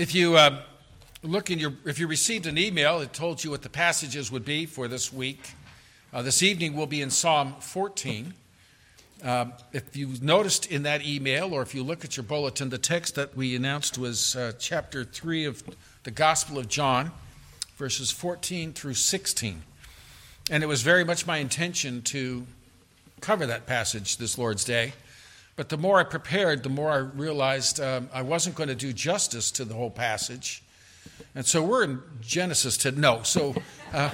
If you uh, look in your, if you received an email, it told you what the passages would be for this week. Uh, this evening we'll be in Psalm 14. Um, if you noticed in that email, or if you look at your bulletin, the text that we announced was uh, chapter 3 of the Gospel of John, verses 14 through 16. And it was very much my intention to cover that passage this Lord's Day. But the more I prepared, the more I realized um, I wasn't going to do justice to the whole passage. And so we're in Genesis to no. So, uh,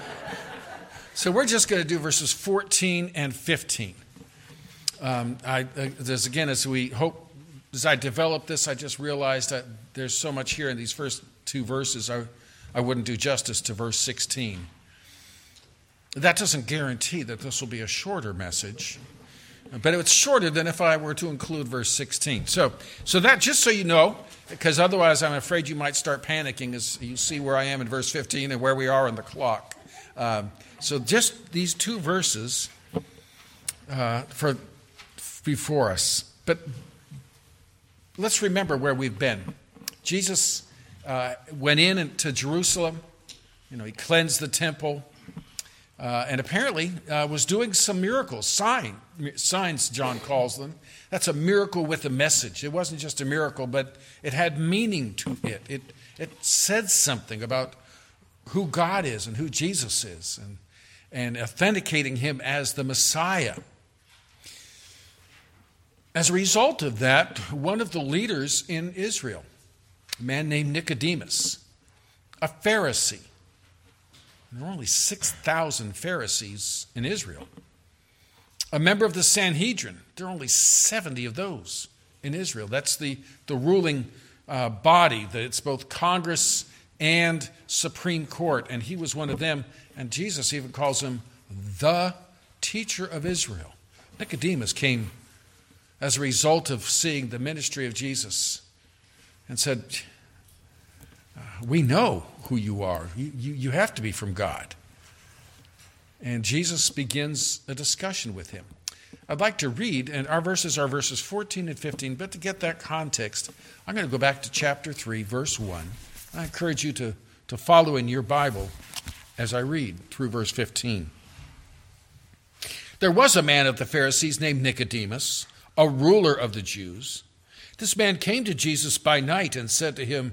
so we're just going to do verses 14 and 15. Um, I, as again, as we hope, as I developed this, I just realized that there's so much here in these first two verses. I, I wouldn't do justice to verse 16. That doesn't guarantee that this will be a shorter message. But it's shorter than if I were to include verse 16. So, so that just so you know, because otherwise I'm afraid you might start panicking as you see where I am in verse 15 and where we are on the clock. Um, so just these two verses uh, for before us. But let's remember where we've been. Jesus uh, went in to Jerusalem. You know, he cleansed the temple. Uh, and apparently uh, was doing some miracles, sign, signs, John calls them. That's a miracle with a message. It wasn't just a miracle, but it had meaning to it. It, it said something about who God is and who Jesus is, and, and authenticating him as the Messiah. As a result of that, one of the leaders in Israel, a man named Nicodemus, a Pharisee, there were only 6,000 Pharisees in Israel. A member of the Sanhedrin, there are only 70 of those in Israel. That's the, the ruling uh, body, that it's both Congress and Supreme Court, and he was one of them. And Jesus even calls him the teacher of Israel. Nicodemus came as a result of seeing the ministry of Jesus and said, we know who you are. You, you, you have to be from God. And Jesus begins a discussion with him. I'd like to read, and our verses are verses 14 and 15, but to get that context, I'm going to go back to chapter 3, verse 1. I encourage you to, to follow in your Bible as I read through verse 15. There was a man of the Pharisees named Nicodemus, a ruler of the Jews. This man came to Jesus by night and said to him,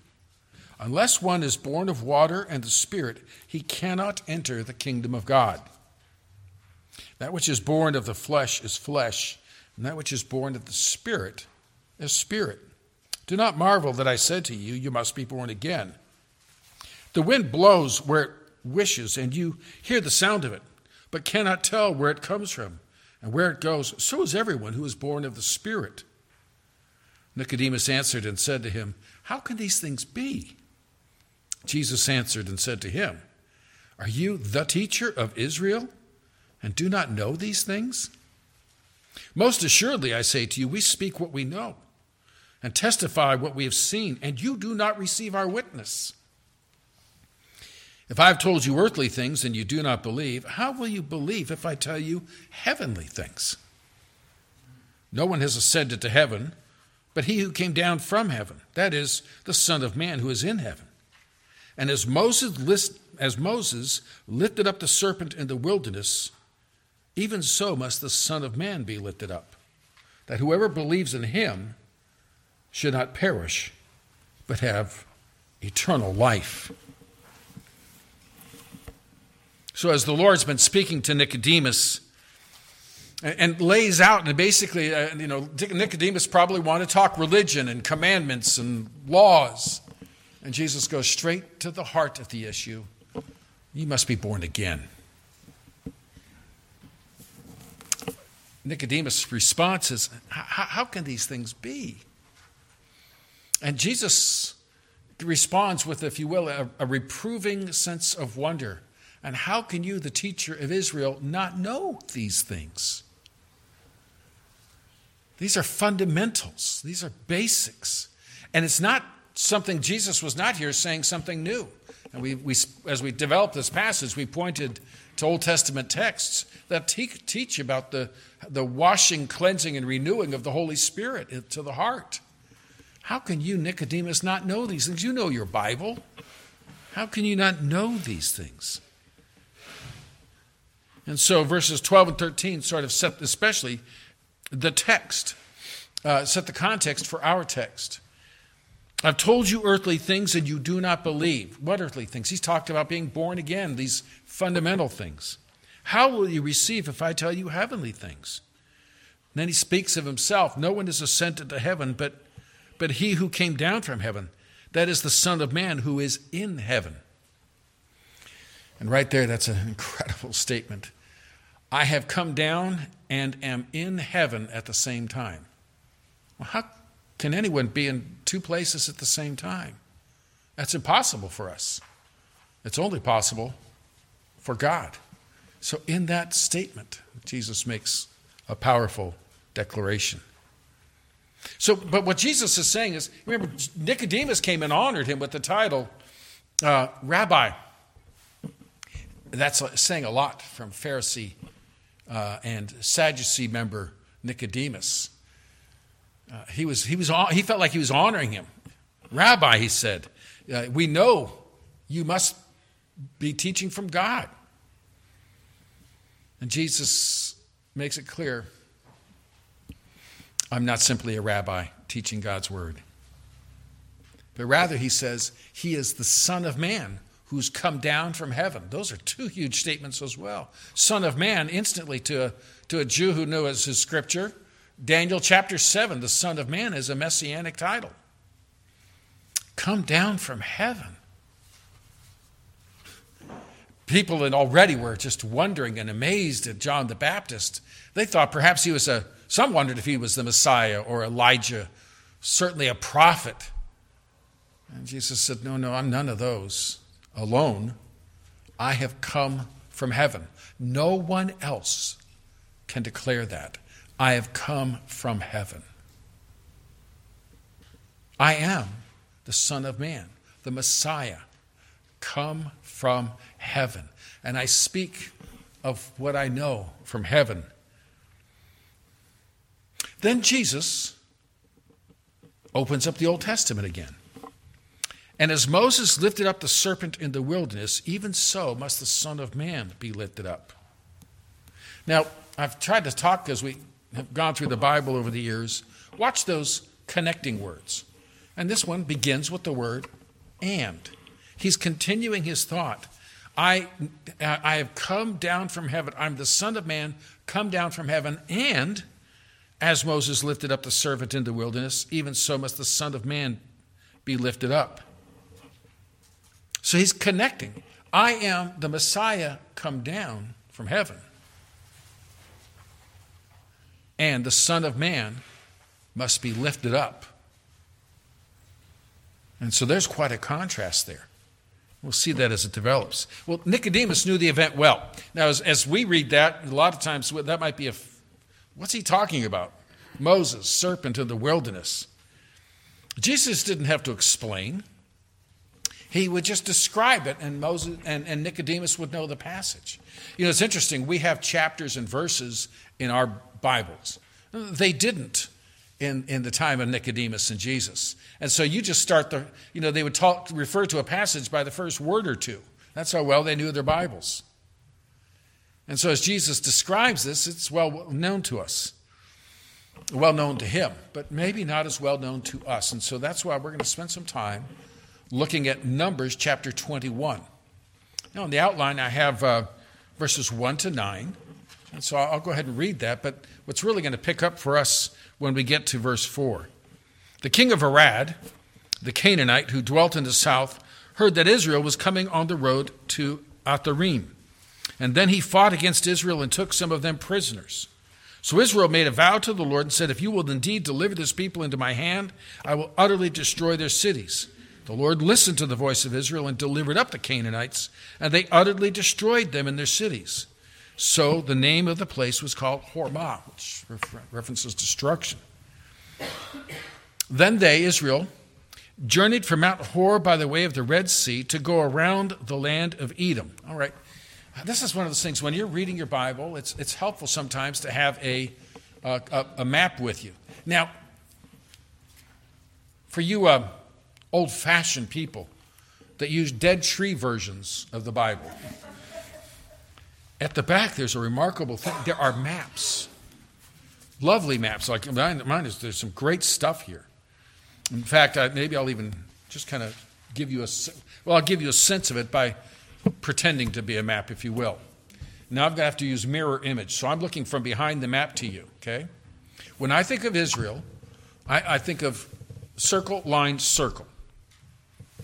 Unless one is born of water and the Spirit, he cannot enter the kingdom of God. That which is born of the flesh is flesh, and that which is born of the Spirit is spirit. Do not marvel that I said to you, You must be born again. The wind blows where it wishes, and you hear the sound of it, but cannot tell where it comes from and where it goes. So is everyone who is born of the Spirit. Nicodemus answered and said to him, How can these things be? Jesus answered and said to him, Are you the teacher of Israel and do not know these things? Most assuredly, I say to you, we speak what we know and testify what we have seen, and you do not receive our witness. If I have told you earthly things and you do not believe, how will you believe if I tell you heavenly things? No one has ascended to heaven but he who came down from heaven, that is, the Son of Man who is in heaven. And as Moses, list, as Moses lifted up the serpent in the wilderness, even so must the Son of Man be lifted up, that whoever believes in him should not perish, but have eternal life. So, as the Lord's been speaking to Nicodemus, and lays out and basically uh, you know nicodemus probably wanted to talk religion and commandments and laws and Jesus goes straight to the heart of the issue. You must be born again. Nicodemus' response is, How can these things be? And Jesus responds with, if you will, a, a reproving sense of wonder. And how can you, the teacher of Israel, not know these things? These are fundamentals, these are basics. And it's not something, Jesus was not here saying something new. And we, we, as we developed this passage, we pointed to Old Testament texts that te- teach about the, the washing, cleansing, and renewing of the Holy Spirit to the heart. How can you, Nicodemus, not know these things? You know your Bible. How can you not know these things? And so verses 12 and 13 sort of set, especially the text, uh, set the context for our text. I've told you earthly things and you do not believe. What earthly things? He's talked about being born again, these fundamental things. How will you receive if I tell you heavenly things? And then he speaks of himself. No one is ascended to heaven but, but he who came down from heaven. That is the Son of Man who is in heaven. And right there, that's an incredible statement. I have come down and am in heaven at the same time. Well, how can anyone be in two places at the same time? That's impossible for us. It's only possible for God. So, in that statement, Jesus makes a powerful declaration. So, but what Jesus is saying is remember, Nicodemus came and honored him with the title uh, Rabbi. That's saying a lot from Pharisee uh, and Sadducee member Nicodemus. Uh, he, was, he, was, he felt like he was honoring him. Rabbi, he said, uh, we know you must be teaching from God. And Jesus makes it clear I'm not simply a rabbi teaching God's word, but rather, he says, He is the Son of Man who's come down from heaven. Those are two huge statements as well. Son of Man, instantly to a, to a Jew who knew his scripture, Daniel chapter 7, the Son of Man is a messianic title. Come down from heaven. People that already were just wondering and amazed at John the Baptist. They thought perhaps he was a, some wondered if he was the Messiah or Elijah, certainly a prophet. And Jesus said, No, no, I'm none of those. Alone, I have come from heaven. No one else can declare that. I have come from heaven. I am the Son of Man, the Messiah, come from heaven. And I speak of what I know from heaven. Then Jesus opens up the Old Testament again. And as Moses lifted up the serpent in the wilderness, even so must the Son of Man be lifted up. Now, I've tried to talk as we have gone through the Bible over the years, watch those connecting words. And this one begins with the word and. He's continuing his thought. I, I have come down from heaven. I'm the Son of Man, come down from heaven. And as Moses lifted up the servant in the wilderness, even so must the Son of Man be lifted up. So he's connecting. I am the Messiah come down from heaven and the Son of Man must be lifted up. And so there's quite a contrast there. We'll see that as it develops. Well, Nicodemus knew the event well. Now, as, as we read that, a lot of times that might be a what's he talking about? Moses, serpent in the wilderness. Jesus didn't have to explain. He would just describe it, and Moses and, and Nicodemus would know the passage. You know, it's interesting. We have chapters and verses in our Bibles. They didn't in, in the time of Nicodemus and Jesus. And so you just start the, you know, they would talk, refer to a passage by the first word or two. That's how well they knew their Bibles. And so as Jesus describes this, it's well known to us, well known to him, but maybe not as well known to us. And so that's why we're going to spend some time looking at Numbers chapter 21. Now, in the outline, I have uh, verses 1 to 9. And so I'll go ahead and read that. But what's really going to pick up for us when we get to verse 4 The king of Arad, the Canaanite who dwelt in the south, heard that Israel was coming on the road to Atharim. And then he fought against Israel and took some of them prisoners. So Israel made a vow to the Lord and said, If you will indeed deliver this people into my hand, I will utterly destroy their cities. The Lord listened to the voice of Israel and delivered up the Canaanites, and they utterly destroyed them in their cities. So the name of the place was called Hormah, which references destruction. Then they, Israel, journeyed from Mount Hor by the way of the Red Sea to go around the land of Edom. All right. This is one of those things, when you're reading your Bible, it's, it's helpful sometimes to have a, a, a map with you. Now, for you uh, old fashioned people that use dead tree versions of the Bible, at the back there's a remarkable thing. There are maps, lovely maps. Like mine, mine is, there's some great stuff here. In fact, I, maybe I'll even just kind of give you a well, I'll give you a sense of it by pretending to be a map, if you will. Now I'm going to have to use mirror image. So I'm looking from behind the map to you, okay? When I think of Israel, I, I think of circle, line, circle.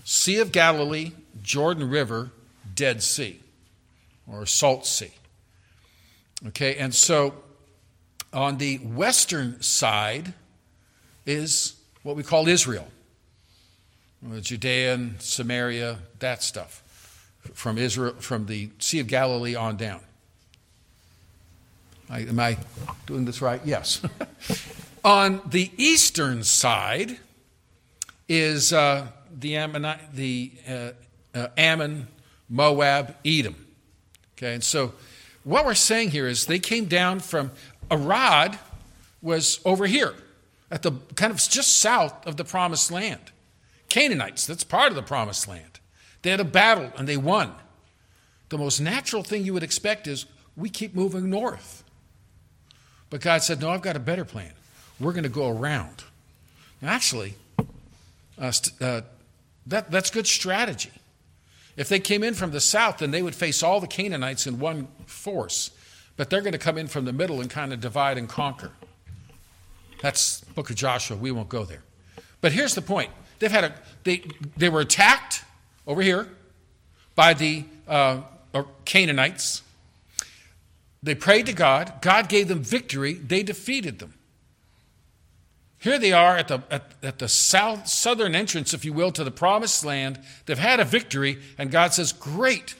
Sea of Galilee, Jordan River, Dead Sea, or Salt Sea. Okay, and so on the western side is what we call Israel. Judea and Samaria, that stuff. From Israel, from the Sea of Galilee on down. I, am I doing this right? Yes. on the eastern side is uh, the, the uh, uh, Ammon, Moab, Edom. Okay, and so what we're saying here is they came down from Arad was over here at the kind of just south of the promised land. Canaanites, that's part of the promised land. They had a battle and they won. The most natural thing you would expect is we keep moving north. But God said, No, I've got a better plan. We're going to go around. Now, actually, uh, uh, that, that's good strategy. If they came in from the south, then they would face all the Canaanites in one force. But they're going to come in from the middle and kind of divide and conquer. That's book of Joshua. We won't go there. But here's the point. They've had a, they, they were attacked over here by the uh, Canaanites. They prayed to God. God gave them victory. They defeated them. Here they are at the, at, at, the south, southern entrance, if you will, to the promised land. They've had a victory, and God says, Great.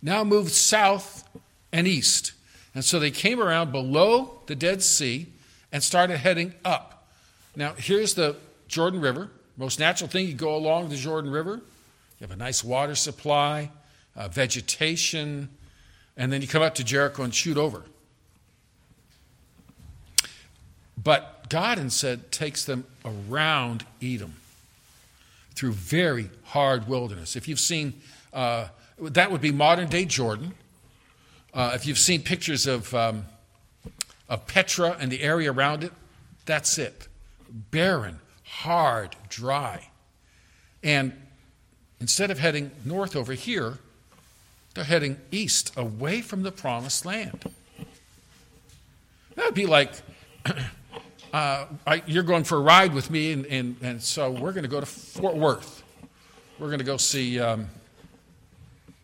Now move south and east. And so they came around below the Dead Sea and started heading up. Now, here's the Jordan River. Most natural thing, you go along the Jordan River, you have a nice water supply, uh, vegetation, and then you come up to Jericho and shoot over. But God instead takes them around Edom through very hard wilderness. If you've seen, uh, that would be modern day Jordan. Uh, if you've seen pictures of um, of Petra and the area around it, that's it. Barren, hard, dry. And instead of heading north over here, they're heading east, away from the promised land. That would be like uh, I, you're going for a ride with me, and, and, and so we're going to go to Fort Worth. We're going to go see. Um,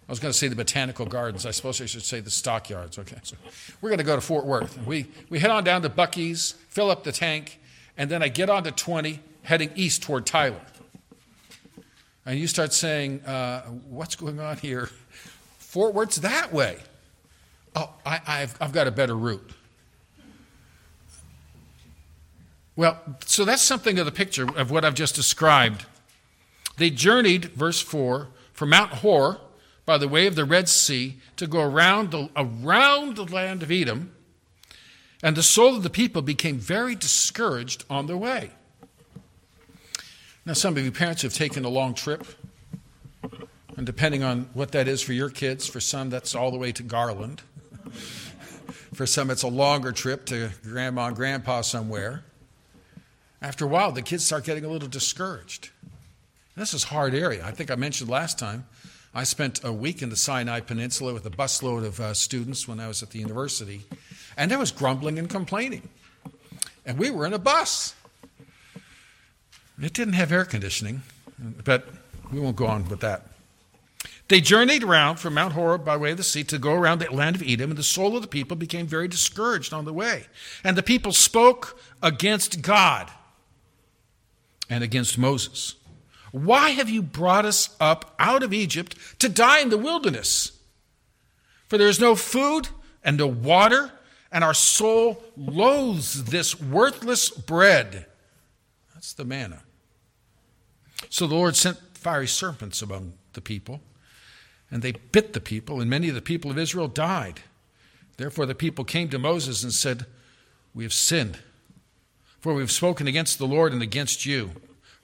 I was going to say the botanical gardens. I suppose I should say the stockyards. Okay, so we're going to go to Fort Worth. We, we head on down to Buc-ee's, fill up the tank, and then I get on to 20, heading east toward Tyler. And you start saying, uh, What's going on here? Fort Worth's that way. Oh, I, have I've got a better route. Well, so that's something of the picture of what I've just described. They journeyed, verse 4, from Mount Hor by the way of the Red Sea to go around the, around the land of Edom, and the soul of the people became very discouraged on their way. Now, some of you parents have taken a long trip, and depending on what that is for your kids, for some that's all the way to Garland. for some, it's a longer trip to grandma and grandpa somewhere. After a while, the kids start getting a little discouraged. This is hard area. I think I mentioned last time I spent a week in the Sinai Peninsula with a busload of uh, students when I was at the university, and there was grumbling and complaining. And we were in a bus. It didn't have air conditioning, but we won't go on with that. They journeyed around from Mount Horeb by way of the sea to go around the land of Edom, and the soul of the people became very discouraged on the way. And the people spoke against God and against Moses. Why have you brought us up out of Egypt to die in the wilderness? For there is no food and no water, and our soul loathes this worthless bread. That's the manna. So the Lord sent fiery serpents among the people, and they bit the people, and many of the people of Israel died. Therefore the people came to Moses and said, We have sinned, for we have spoken against the Lord and against you.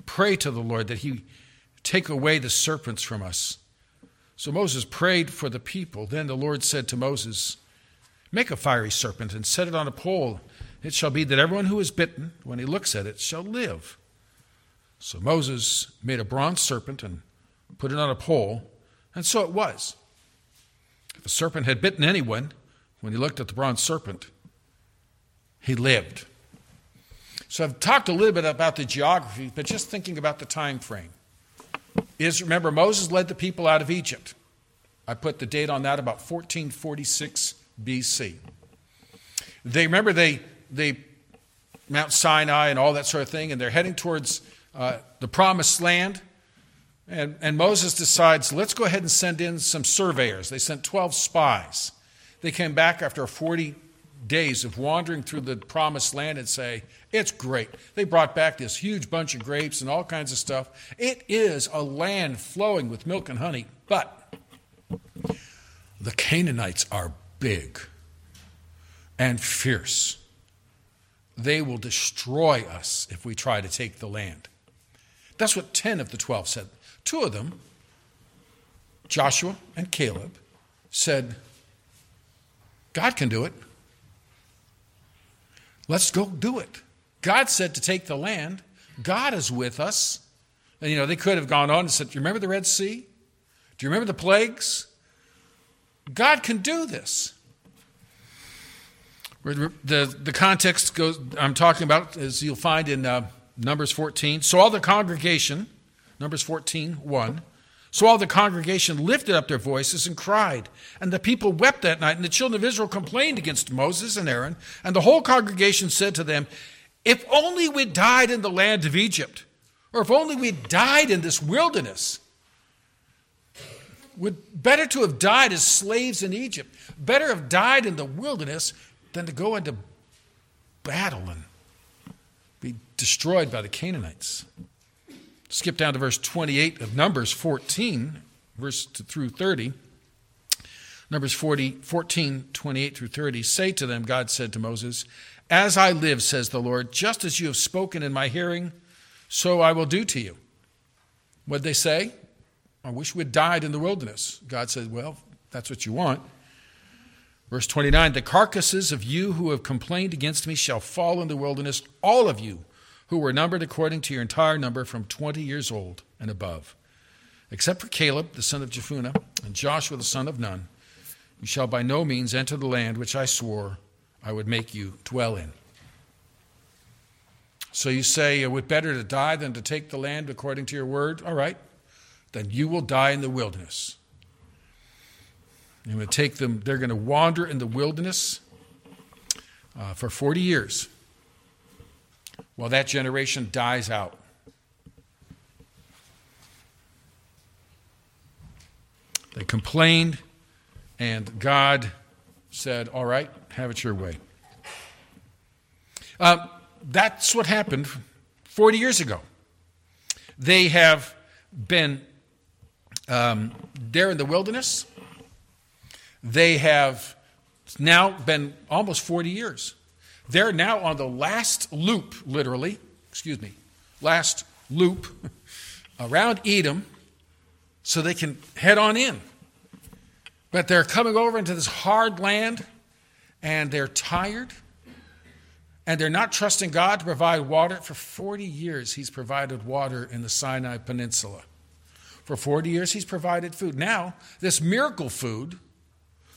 Pray to the Lord that he take away the serpents from us. So Moses prayed for the people. Then the Lord said to Moses, Make a fiery serpent and set it on a pole. It shall be that everyone who is bitten, when he looks at it, shall live. So Moses made a bronze serpent and put it on a pole, and so it was. If a serpent had bitten anyone, when he looked at the bronze serpent, he lived. So I've talked a little bit about the geography, but just thinking about the time frame. Is remember Moses led the people out of Egypt. I put the date on that about 1446 BC. They remember they they Mount Sinai and all that sort of thing, and they're heading towards uh, the promised land. And, and Moses decides, let's go ahead and send in some surveyors. They sent 12 spies. They came back after 40 days of wandering through the promised land and say, It's great. They brought back this huge bunch of grapes and all kinds of stuff. It is a land flowing with milk and honey, but the Canaanites are big and fierce. They will destroy us if we try to take the land. That's what 10 of the 12 said. Two of them, Joshua and Caleb, said, God can do it. Let's go do it. God said to take the land. God is with us. And you know, they could have gone on and said, Do you remember the Red Sea? Do you remember the plagues? God can do this. The, the context goes, I'm talking about, as you'll find in uh, Numbers 14. So all the congregation, Numbers 14, 1, so all the congregation lifted up their voices and cried. And the people wept that night. And the children of Israel complained against Moses and Aaron. And the whole congregation said to them, If only we died in the land of Egypt, or if only we died in this wilderness. Would better to have died as slaves in Egypt. Better have died in the wilderness than to go into battle and be destroyed by the Canaanites. Skip down to verse 28 of Numbers 14, verse through 30. Numbers 40, 14, 28 through 30. Say to them, God said to Moses, As I live, says the Lord, just as you have spoken in my hearing, so I will do to you. What'd they say? I wish we had died in the wilderness. God said, Well, that's what you want. Verse 29 The carcasses of you who have complained against me shall fall in the wilderness, all of you who were numbered according to your entire number from 20 years old and above. Except for Caleb, the son of Jephunneh, and Joshua, the son of Nun, you shall by no means enter the land which I swore I would make you dwell in. So you say it would better to die than to take the land according to your word? All right, then you will die in the wilderness. I'm going to take them, they're going to wander in the wilderness uh, for 40 years while that generation dies out. They complained, and God said, All right, have it your way. Uh, that's what happened 40 years ago. They have been um, there in the wilderness. They have now been almost 40 years. They're now on the last loop, literally, excuse me, last loop around Edom so they can head on in. But they're coming over into this hard land and they're tired and they're not trusting God to provide water. For 40 years, He's provided water in the Sinai Peninsula. For 40 years, He's provided food. Now, this miracle food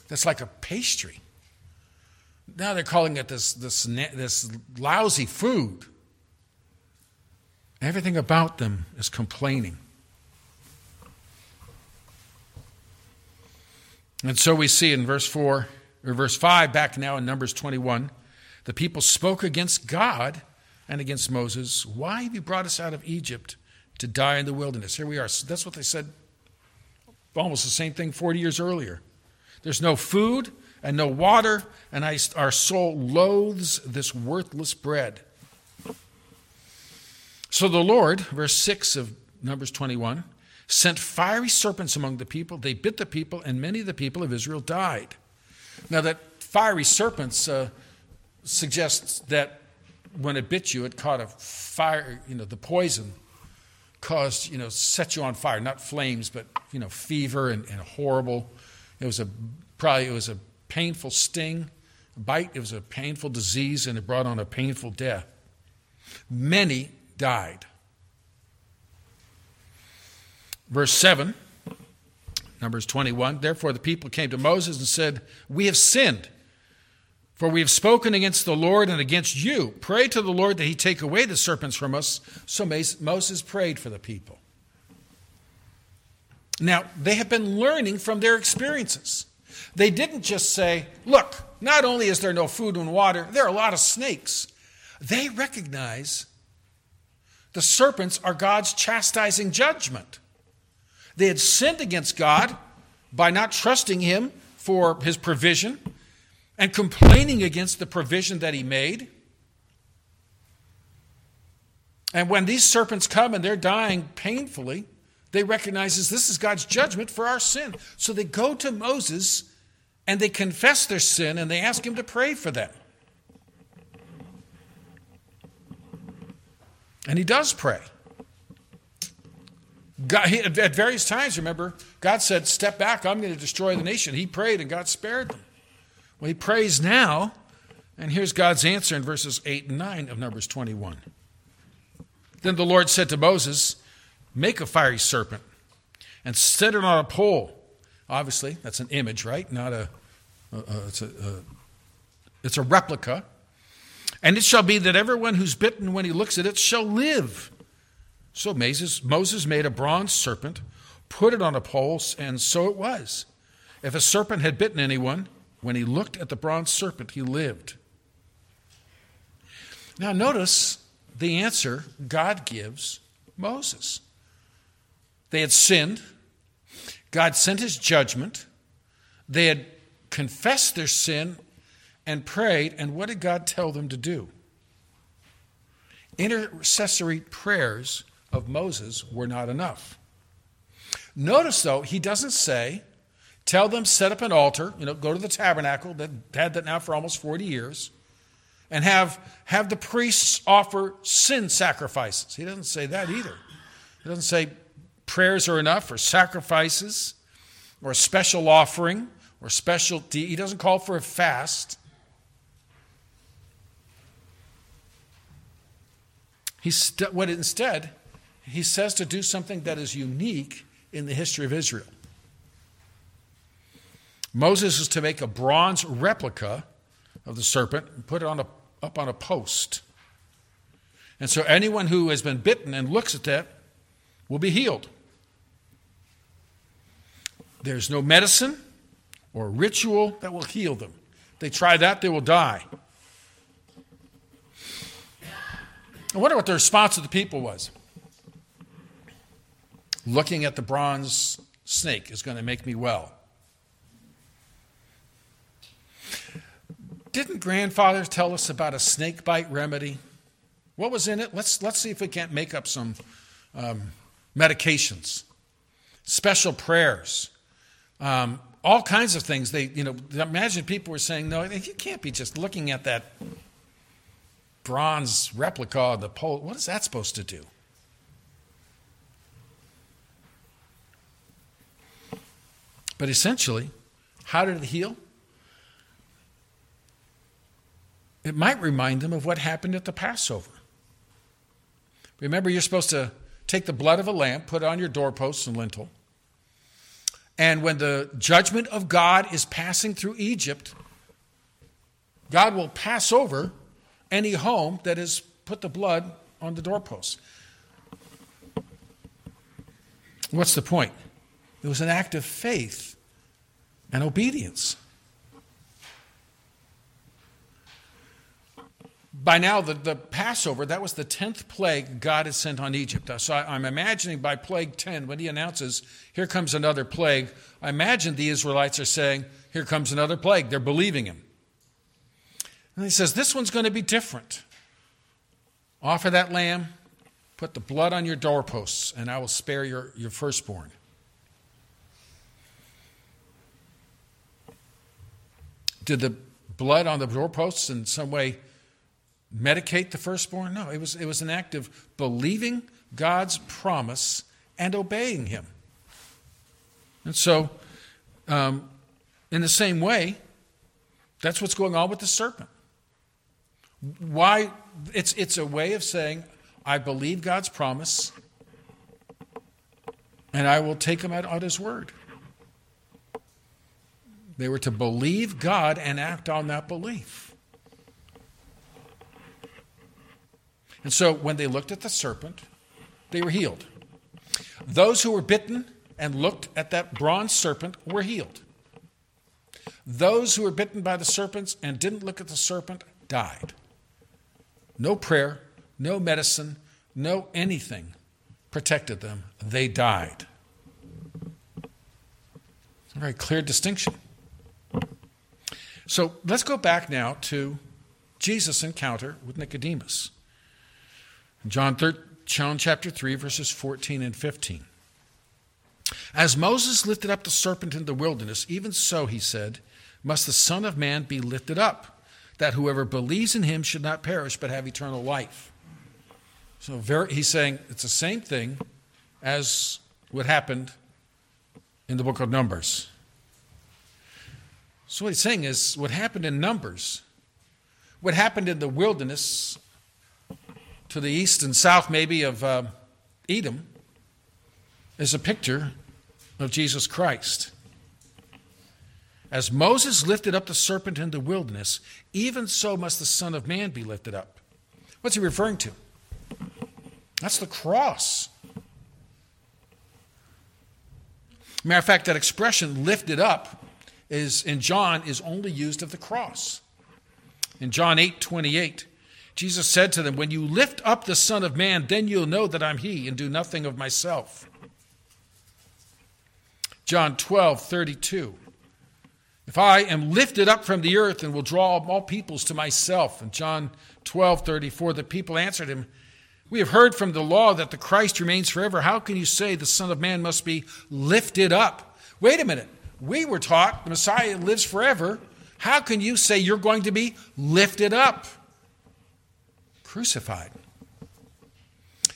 that's like a pastry now they're calling it this, this, this lousy food. Everything about them is complaining. And so we see in verse 4 or verse 5, back now in Numbers 21, the people spoke against God and against Moses. Why have you brought us out of Egypt to die in the wilderness. Here we are. So that's what they said almost the same thing 40 years earlier. There's no food and no water, and I, our soul loathes this worthless bread. So the Lord, verse 6 of Numbers 21, sent fiery serpents among the people. They bit the people, and many of the people of Israel died. Now, that fiery serpents uh, suggests that when it bit you, it caught a fire, you know, the poison caused, you know, set you on fire, not flames, but, you know, fever and, and horrible. It was a, probably, it was a painful sting, bite. It was a painful disease, and it brought on a painful death. Many died. Verse 7, Numbers 21 Therefore the people came to Moses and said, We have sinned, for we have spoken against the Lord and against you. Pray to the Lord that he take away the serpents from us. So Moses prayed for the people. Now, they have been learning from their experiences. They didn't just say, Look, not only is there no food and water, there are a lot of snakes. They recognize the serpents are God's chastising judgment. They had sinned against God by not trusting Him for His provision and complaining against the provision that He made. And when these serpents come and they're dying painfully, they recognize this is God's judgment for our sin. So they go to Moses and they confess their sin and they ask him to pray for them. And he does pray. God, he, at various times, remember, God said, Step back, I'm going to destroy the nation. He prayed and God spared them. Well, he prays now, and here's God's answer in verses 8 and 9 of Numbers 21. Then the Lord said to Moses, Make a fiery serpent and set it on a pole. Obviously, that's an image, right? Not a, it's, a it's a replica. And it shall be that everyone who's bitten when he looks at it shall live. So Moses, Moses made a bronze serpent, put it on a pole, and so it was. If a serpent had bitten anyone, when he looked at the bronze serpent, he lived. Now, notice the answer God gives Moses. They had sinned, God sent his judgment, they had confessed their sin and prayed, and what did God tell them to do? Intercessory prayers of Moses were not enough. Notice, though, he doesn't say, tell them, set up an altar, you know, go to the tabernacle, that had that now for almost 40 years, and have, have the priests offer sin sacrifices. He doesn't say that either. He doesn't say prayers are enough or sacrifices or a special offering or special, he doesn't call for a fast. He's what instead, he says to do something that is unique in the history of Israel. Moses is to make a bronze replica of the serpent and put it on a, up on a post. And so anyone who has been bitten and looks at that will be healed. There's no medicine or ritual that will heal them. they try that, they will die. I wonder what the response of the people was. Looking at the bronze snake is going to make me well. Didn't grandfathers tell us about a snake bite remedy? What was in it? Let's, let's see if we can't make up some um, medications, special prayers, um, all kinds of things. They, you know, imagine people were saying, no, you can't be just looking at that bronze replica of the pole. What is that supposed to do? But essentially, how did it heal? It might remind them of what happened at the Passover. Remember, you're supposed to take the blood of a lamb, put it on your doorposts and lintel. And when the judgment of God is passing through Egypt, God will pass over any home that has put the blood on the doorposts. What's the point? It was an act of faith and obedience. by now, the, the Passover, that was the 10th plague God had sent on Egypt. Uh, so I, I'm imagining by plague 10, when he announces, here comes another plague, I imagine the Israelites are saying, here comes another plague. They're believing him. And he says, this one's going to be different. Offer that lamb, put the blood on your doorposts, and I will spare your, your firstborn. Did the blood on the doorposts in some way medicate the firstborn? No, it was, it was an act of believing God's promise and obeying Him. And so, um, in the same way, that's what's going on with the serpent. Why? It's, it's a way of saying, I believe God's promise, and I will take him at, at his word. They were to believe God and act on that belief. And so when they looked at the serpent, they were healed. Those who were bitten and looked at that bronze serpent were healed. Those who were bitten by the serpents and didn't look at the serpent died. No prayer, no medicine, no anything protected them. They died. A very clear distinction. So let's go back now to Jesus' encounter with Nicodemus. John, 3, John chapter 3, verses 14 and 15. As Moses lifted up the serpent in the wilderness, even so, he said, must the Son of Man be lifted up, that whoever believes in him should not perish but have eternal life. So very, he's saying it's the same thing as what happened in the book of Numbers. So what he's saying is what happened in Numbers, what happened in the wilderness to the east and south, maybe, of uh, Edom, is a picture of Jesus Christ. As Moses lifted up the serpent in the wilderness, even so must the Son of Man be lifted up. What's he referring to? That's the cross. Matter of fact, that expression lifted up is in John is only used of the cross. In John 8 28, Jesus said to them, When you lift up the Son of Man, then you'll know that I'm He and do nothing of myself. John 12 32. If I am lifted up from the earth and will draw all peoples to myself. And John 12 34, the people answered him, we have heard from the law that the Christ remains forever. How can you say the Son of Man must be lifted up? Wait a minute. We were taught the Messiah lives forever. How can you say you're going to be lifted up? Crucified.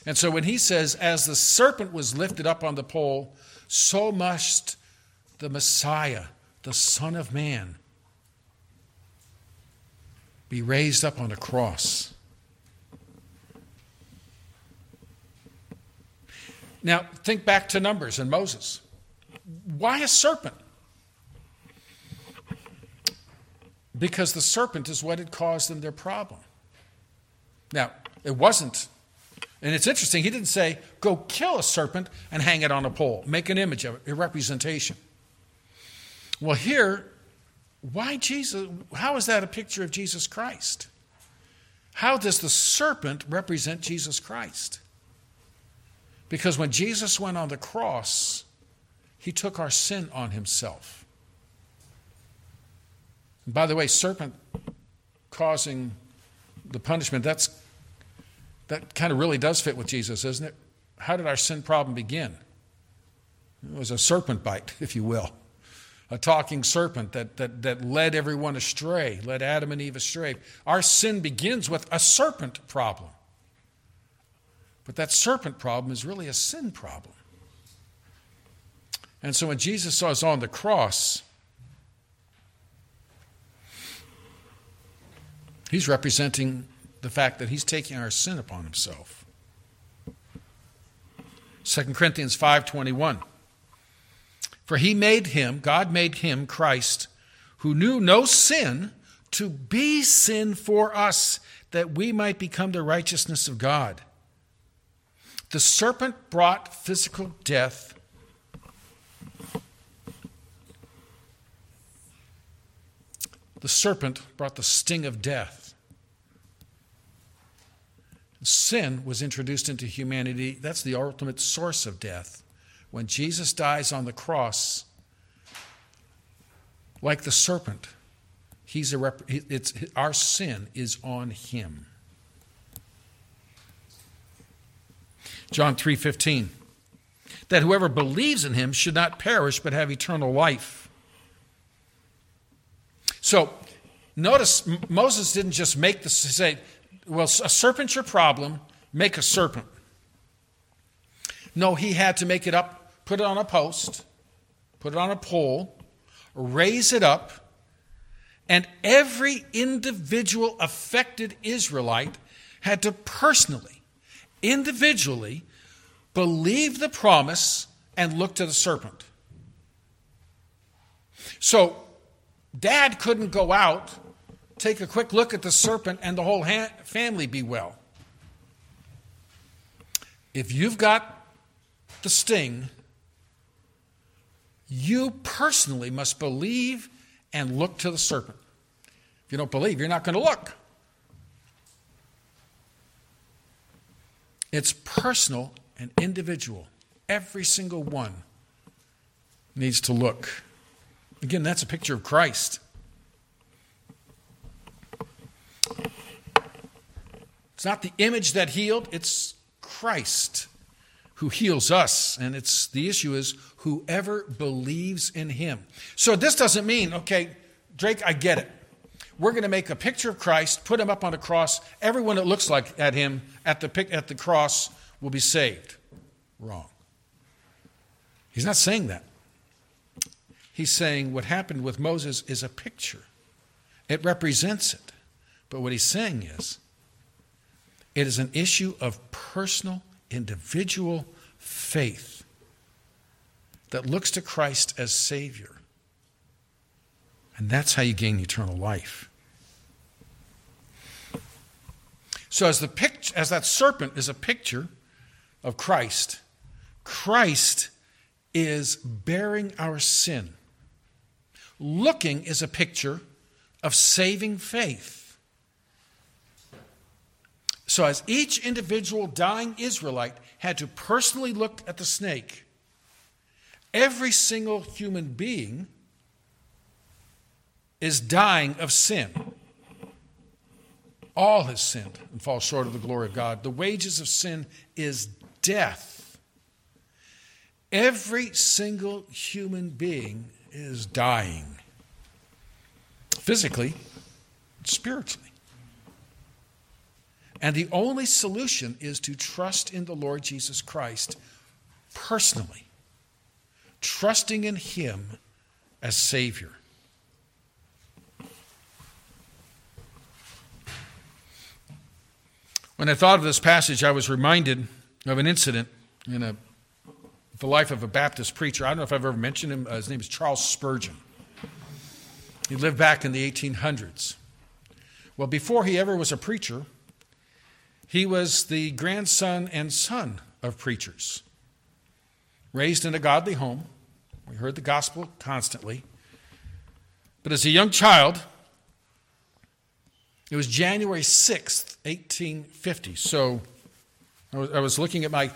And so when he says, as the serpent was lifted up on the pole, so must the Messiah, the Son of Man, be raised up on a cross. Now, think back to Numbers and Moses. Why a serpent? Because the serpent is what had caused them their problem. Now, it wasn't, and it's interesting, he didn't say, go kill a serpent and hang it on a pole, make an image of it, a representation. Well, here, why Jesus? How is that a picture of Jesus Christ? How does the serpent represent Jesus Christ? Because when Jesus went on the cross, he took our sin on himself. By the way, serpent causing the punishment, that's, that kind of really does fit with Jesus, isn't it? How did our sin problem begin? It was a serpent bite, if you will. A talking serpent that, that, that led everyone astray, led Adam and Eve astray. Our sin begins with a serpent problem. But that serpent problem is really a sin problem. And so when Jesus saw us on the cross, he's representing the fact that he's taking our sin upon himself. 2 Corinthians 5:21 For he made him, God made him Christ, who knew no sin, to be sin for us that we might become the righteousness of God. The serpent brought physical death. The serpent brought the sting of death. sin was introduced into humanity. That's the ultimate source of death. When Jesus dies on the cross, like the serpent, he's a rep- it's, our sin is on him. John 3:15 that whoever believes in him should not perish but have eternal life. So, notice Moses didn't just make the say, well, a serpent's your problem, make a serpent. No, he had to make it up, put it on a post, put it on a pole, raise it up, and every individual affected Israelite had to personally, individually, believe the promise and look to the serpent. So, dad couldn't go out, take a quick look at the serpent, and the whole ha- family be well. If you've got the sting, you personally must believe and look to the serpent. If you don't believe, you're not going to look. It's personal and individual. Every single one needs to look. Again, that's a picture of Christ. It's not the image that healed, it's Christ who heals us. And it's the issue is whoever believes in him. So this doesn't mean, okay, Drake, I get it. We're going to make a picture of Christ, put him up on a cross. Everyone that looks like at him at the, at the cross will be saved. Wrong. He's not saying that. He's saying what happened with Moses is a picture, it represents it. But what he's saying is, it is an issue of personal, individual faith that looks to Christ as Savior. And that's how you gain eternal life. So, as, the as that serpent is a picture of Christ, Christ is bearing our sin. Looking is a picture of saving faith. So, as each individual dying Israelite had to personally look at the snake, every single human being is dying of sin. All has sinned and fall short of the glory of God. The wages of sin is death. Every single human being is dying physically, spiritually. And the only solution is to trust in the Lord Jesus Christ personally, trusting in Him as Savior. When I thought of this passage, I was reminded of an incident in a, the life of a Baptist preacher. I don't know if I've ever mentioned him. Uh, his name is Charles Spurgeon. He lived back in the 1800s. Well, before he ever was a preacher, he was the grandson and son of preachers. Raised in a godly home, we heard the gospel constantly. But as a young child, it was January 6th, 1850. So I was looking at my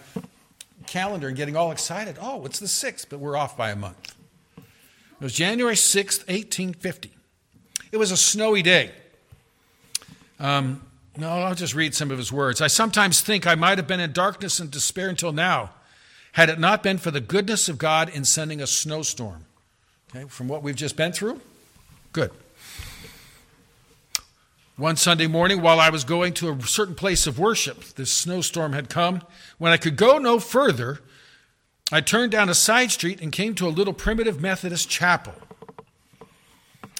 calendar and getting all excited. Oh, it's the 6th, but we're off by a month. It was January 6th, 1850. It was a snowy day. Um, no, I'll just read some of his words. I sometimes think I might have been in darkness and despair until now, had it not been for the goodness of God in sending a snowstorm. Okay, from what we've just been through? Good. One Sunday morning, while I was going to a certain place of worship, this snowstorm had come. When I could go no further, I turned down a side street and came to a little primitive Methodist chapel.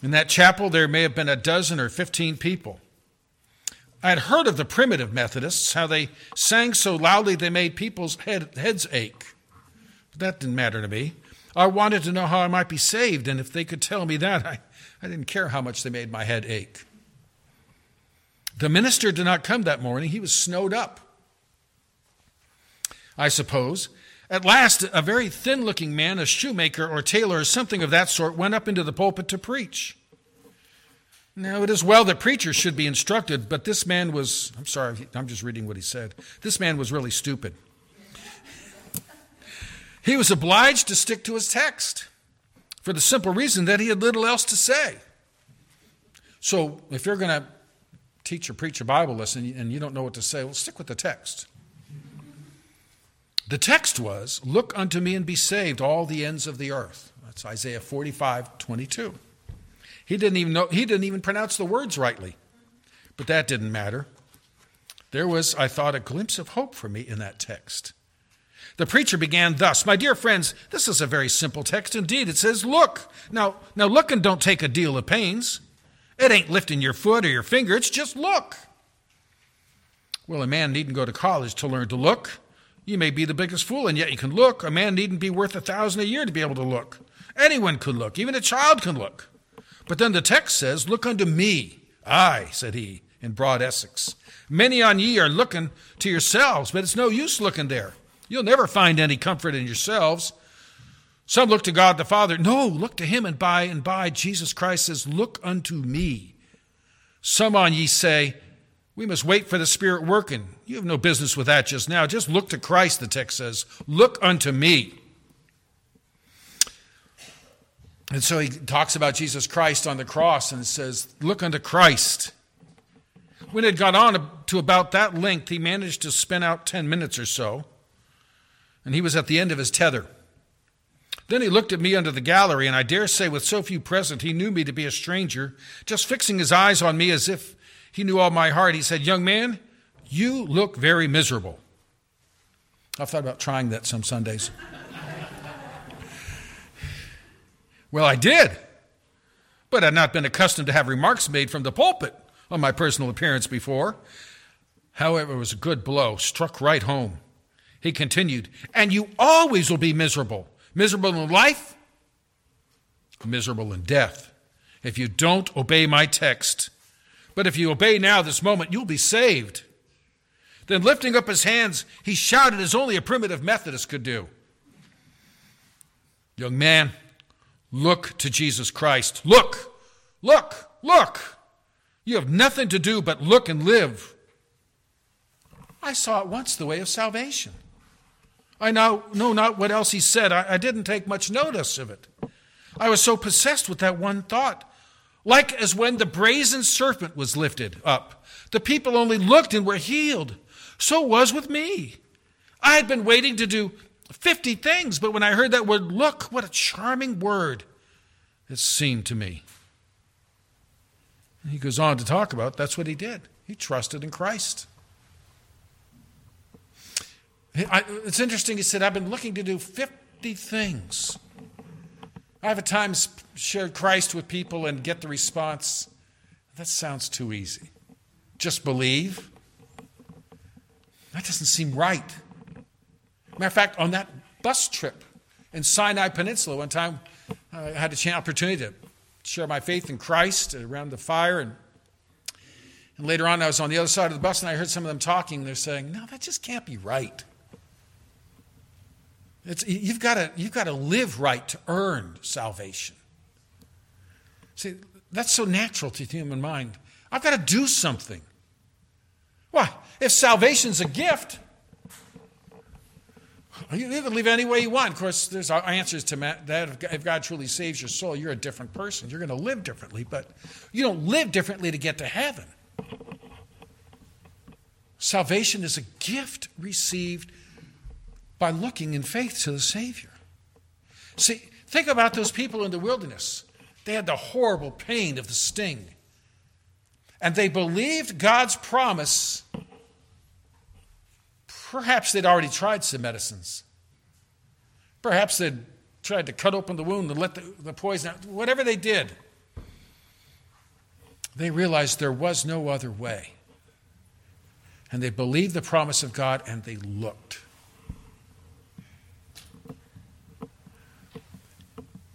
In that chapel, there may have been a dozen or 15 people. I had heard of the primitive Methodists, how they sang so loudly they made people's head, heads ache. But that didn't matter to me. I wanted to know how I might be saved, and if they could tell me that, I, I didn't care how much they made my head ache. The minister did not come that morning. He was snowed up, I suppose. At last, a very thin looking man, a shoemaker or tailor or something of that sort, went up into the pulpit to preach. Now, it is well that preachers should be instructed, but this man was, I'm sorry, I'm just reading what he said. This man was really stupid. He was obliged to stick to his text for the simple reason that he had little else to say. So, if you're going to teach or preach a Bible lesson and you don't know what to say, well, stick with the text. The text was, Look unto me and be saved, all the ends of the earth. That's Isaiah 45, 22. He didn't even know he didn't even pronounce the words rightly. But that didn't matter. There was, I thought, a glimpse of hope for me in that text. The preacher began thus My dear friends, this is a very simple text indeed. It says, Look. Now, now look and don't take a deal of pains. It ain't lifting your foot or your finger, it's just look. Well, a man needn't go to college to learn to look. You may be the biggest fool, and yet you can look. A man needn't be worth a thousand a year to be able to look. Anyone could look, even a child can look. But then the text says, Look unto me. I, said he, in broad Essex. Many on ye are looking to yourselves, but it's no use looking there. You'll never find any comfort in yourselves. Some look to God the Father. No, look to him, and by and by Jesus Christ says, Look unto me. Some on ye say, We must wait for the Spirit working. You have no business with that just now. Just look to Christ, the text says. Look unto me. And so he talks about Jesus Christ on the cross and says, Look unto Christ. When it got on to about that length, he managed to spin out 10 minutes or so, and he was at the end of his tether. Then he looked at me under the gallery, and I dare say, with so few present, he knew me to be a stranger. Just fixing his eyes on me as if he knew all my heart, he said, Young man, you look very miserable. I've thought about trying that some Sundays. Well, I did, but I'd not been accustomed to have remarks made from the pulpit on my personal appearance before. However, it was a good blow, struck right home. He continued, And you always will be miserable. Miserable in life, miserable in death, if you don't obey my text. But if you obey now, this moment, you'll be saved. Then, lifting up his hands, he shouted as only a primitive Methodist could do Young man, Look to Jesus Christ. Look, look, look. You have nothing to do but look and live. I saw at once the way of salvation. I now know not what else he said. I, I didn't take much notice of it. I was so possessed with that one thought. Like as when the brazen serpent was lifted up, the people only looked and were healed. So was with me. I had been waiting to do 50 things, but when I heard that word look, what a charming word it seemed to me. he goes on to talk about that's what he did. He trusted in Christ. It's interesting, he said, I've been looking to do 50 things. I've at times shared Christ with people and get the response, that sounds too easy. Just believe. That doesn't seem right. Matter of fact, on that bus trip in Sinai Peninsula one time, I had an opportunity to share my faith in Christ around the fire. And, and later on, I was on the other side of the bus and I heard some of them talking. They're saying, No, that just can't be right. It's, you've, got to, you've to live right to earn salvation. See, that's so natural to the human mind. I've got to do something. Why? If salvation's a gift, you can live any way you want. Of course, there's answers to that. If God truly saves your soul, you're a different person. You're going to live differently, but you don't live differently to get to heaven. Salvation is a gift received by looking in faith to the Savior. See, think about those people in the wilderness. They had the horrible pain of the sting. And they believed God's promise Perhaps they'd already tried some medicines. Perhaps they'd tried to cut open the wound and let the, the poison out. Whatever they did, they realized there was no other way. And they believed the promise of God and they looked.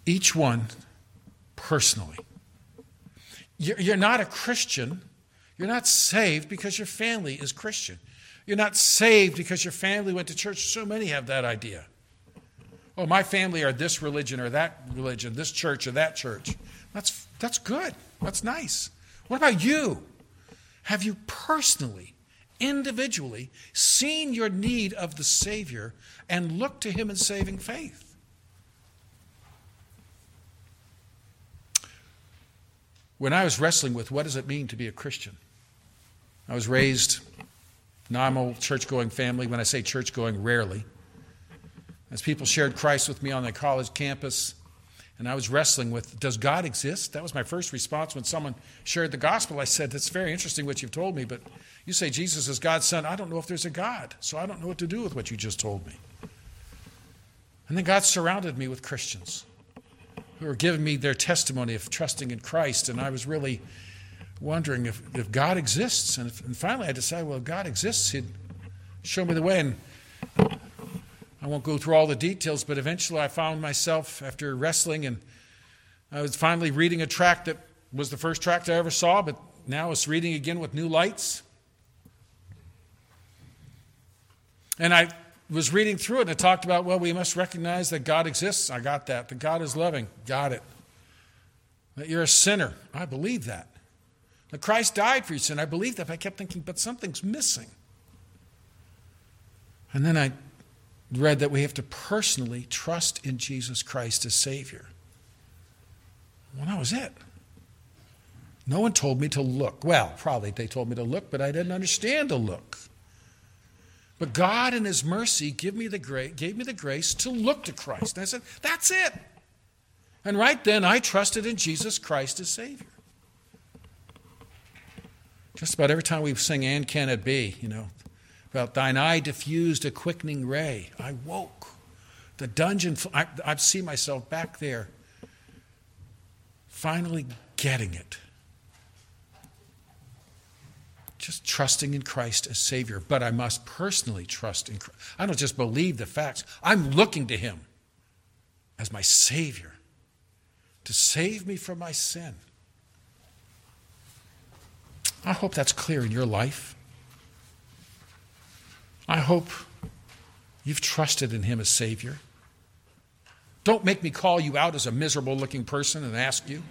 Each one personally. You're not a Christian. You're not saved because your family is Christian. You're not saved because your family went to church. So many have that idea. Oh, my family are this religion or that religion, this church or that church. That's, that's good. That's nice. What about you? Have you personally, individually, seen your need of the Savior and looked to Him in saving faith? When I was wrestling with what does it mean to be a Christian, I was raised normal church going family. When I say church going, rarely. As people shared Christ with me on the college campus, and I was wrestling with, does God exist? That was my first response when someone shared the gospel. I said, That's very interesting what you've told me, but you say Jesus is God's son. I don't know if there's a God, so I don't know what to do with what you just told me. And then God surrounded me with Christians who were giving me their testimony of trusting in Christ, and I was really wondering if, if God exists. And, if, and finally I decided, well, if God exists, He'd show me the way. And I won't go through all the details, but eventually I found myself after wrestling, and I was finally reading a tract that was the first tract I ever saw, but now it's reading again with new lights. And I was reading through it, and it talked about, well, we must recognize that God exists. I got that. That God is loving. Got it. That you're a sinner. I believe that. That Christ died for your sin. I believe that. But I kept thinking, but something's missing. And then I read that we have to personally trust in Jesus Christ as Savior. Well, that was it. No one told me to look. Well, probably they told me to look, but I didn't understand to look. But God, in His mercy, gave me the grace, gave me the grace to look to Christ. And I said, That's it. And right then, I trusted in Jesus Christ as Savior. Just about every time we sing And Can It Be, you know, about thine eye diffused a quickening ray. I woke. The dungeon, I, I see myself back there, finally getting it. Just trusting in Christ as Savior. But I must personally trust in Christ. I don't just believe the facts, I'm looking to Him as my Savior to save me from my sin. I hope that's clear in your life. I hope you've trusted in Him as Savior. Don't make me call you out as a miserable looking person and ask you.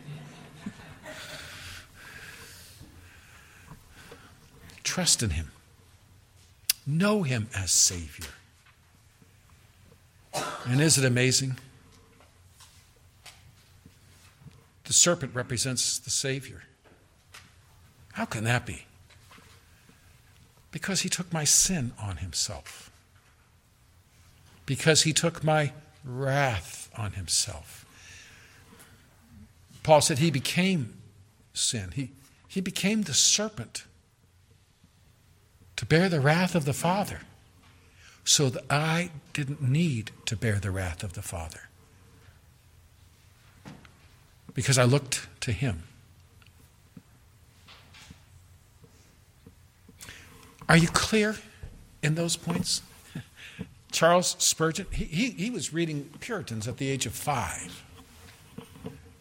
Trust in Him. Know Him as Savior. And is it amazing? The serpent represents the Savior. How can that be? Because he took my sin on himself. Because he took my wrath on himself. Paul said he became sin. He, he became the serpent to bear the wrath of the Father so that I didn't need to bear the wrath of the Father. Because I looked to him. Are you clear in those points? Charles Spurgeon, he, he, he, was reading Puritans at the age of five.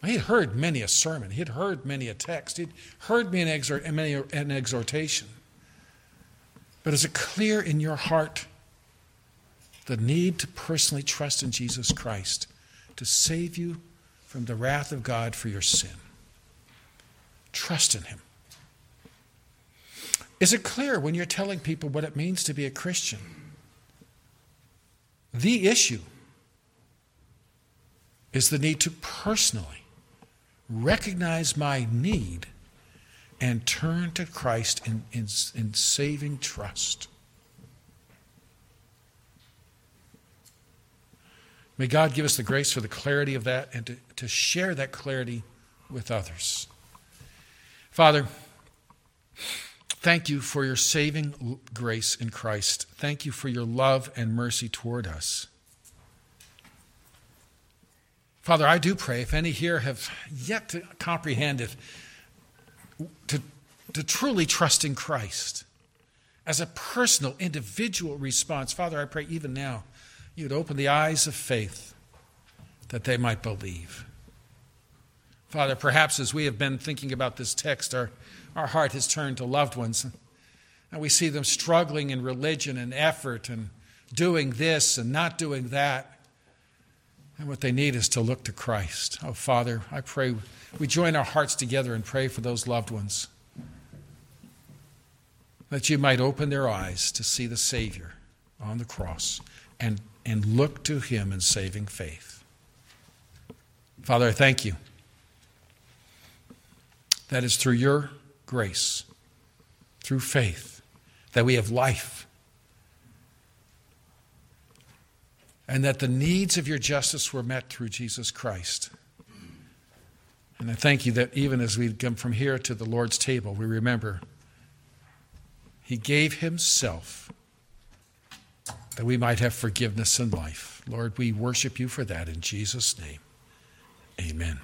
He had heard many a sermon, he had heard many a text, he'd heard many an, exhort, many an exhortation. But is it clear in your heart the need to personally trust in Jesus Christ to save you from the wrath of God for your sin? Trust in Him. Is it clear when you're telling people what it means to be a Christian? The issue is the need to personally recognize my need and turn to Christ in, in, in saving trust. May God give us the grace for the clarity of that and to, to share that clarity with others. Father, Thank you for your saving grace in Christ. Thank you for your love and mercy toward us. Father, I do pray if any here have yet to comprehend it, to, to truly trust in Christ as a personal, individual response, Father, I pray even now you'd open the eyes of faith that they might believe. Father, perhaps as we have been thinking about this text, our our heart has turned to loved ones. And we see them struggling in religion and effort and doing this and not doing that. And what they need is to look to Christ. Oh, Father, I pray we join our hearts together and pray for those loved ones that you might open their eyes to see the Savior on the cross and, and look to him in saving faith. Father, I thank you. That is through your grace, through faith, that we have life. And that the needs of your justice were met through Jesus Christ. And I thank you that even as we come from here to the Lord's table, we remember He gave Himself that we might have forgiveness and life. Lord, we worship you for that in Jesus' name. Amen.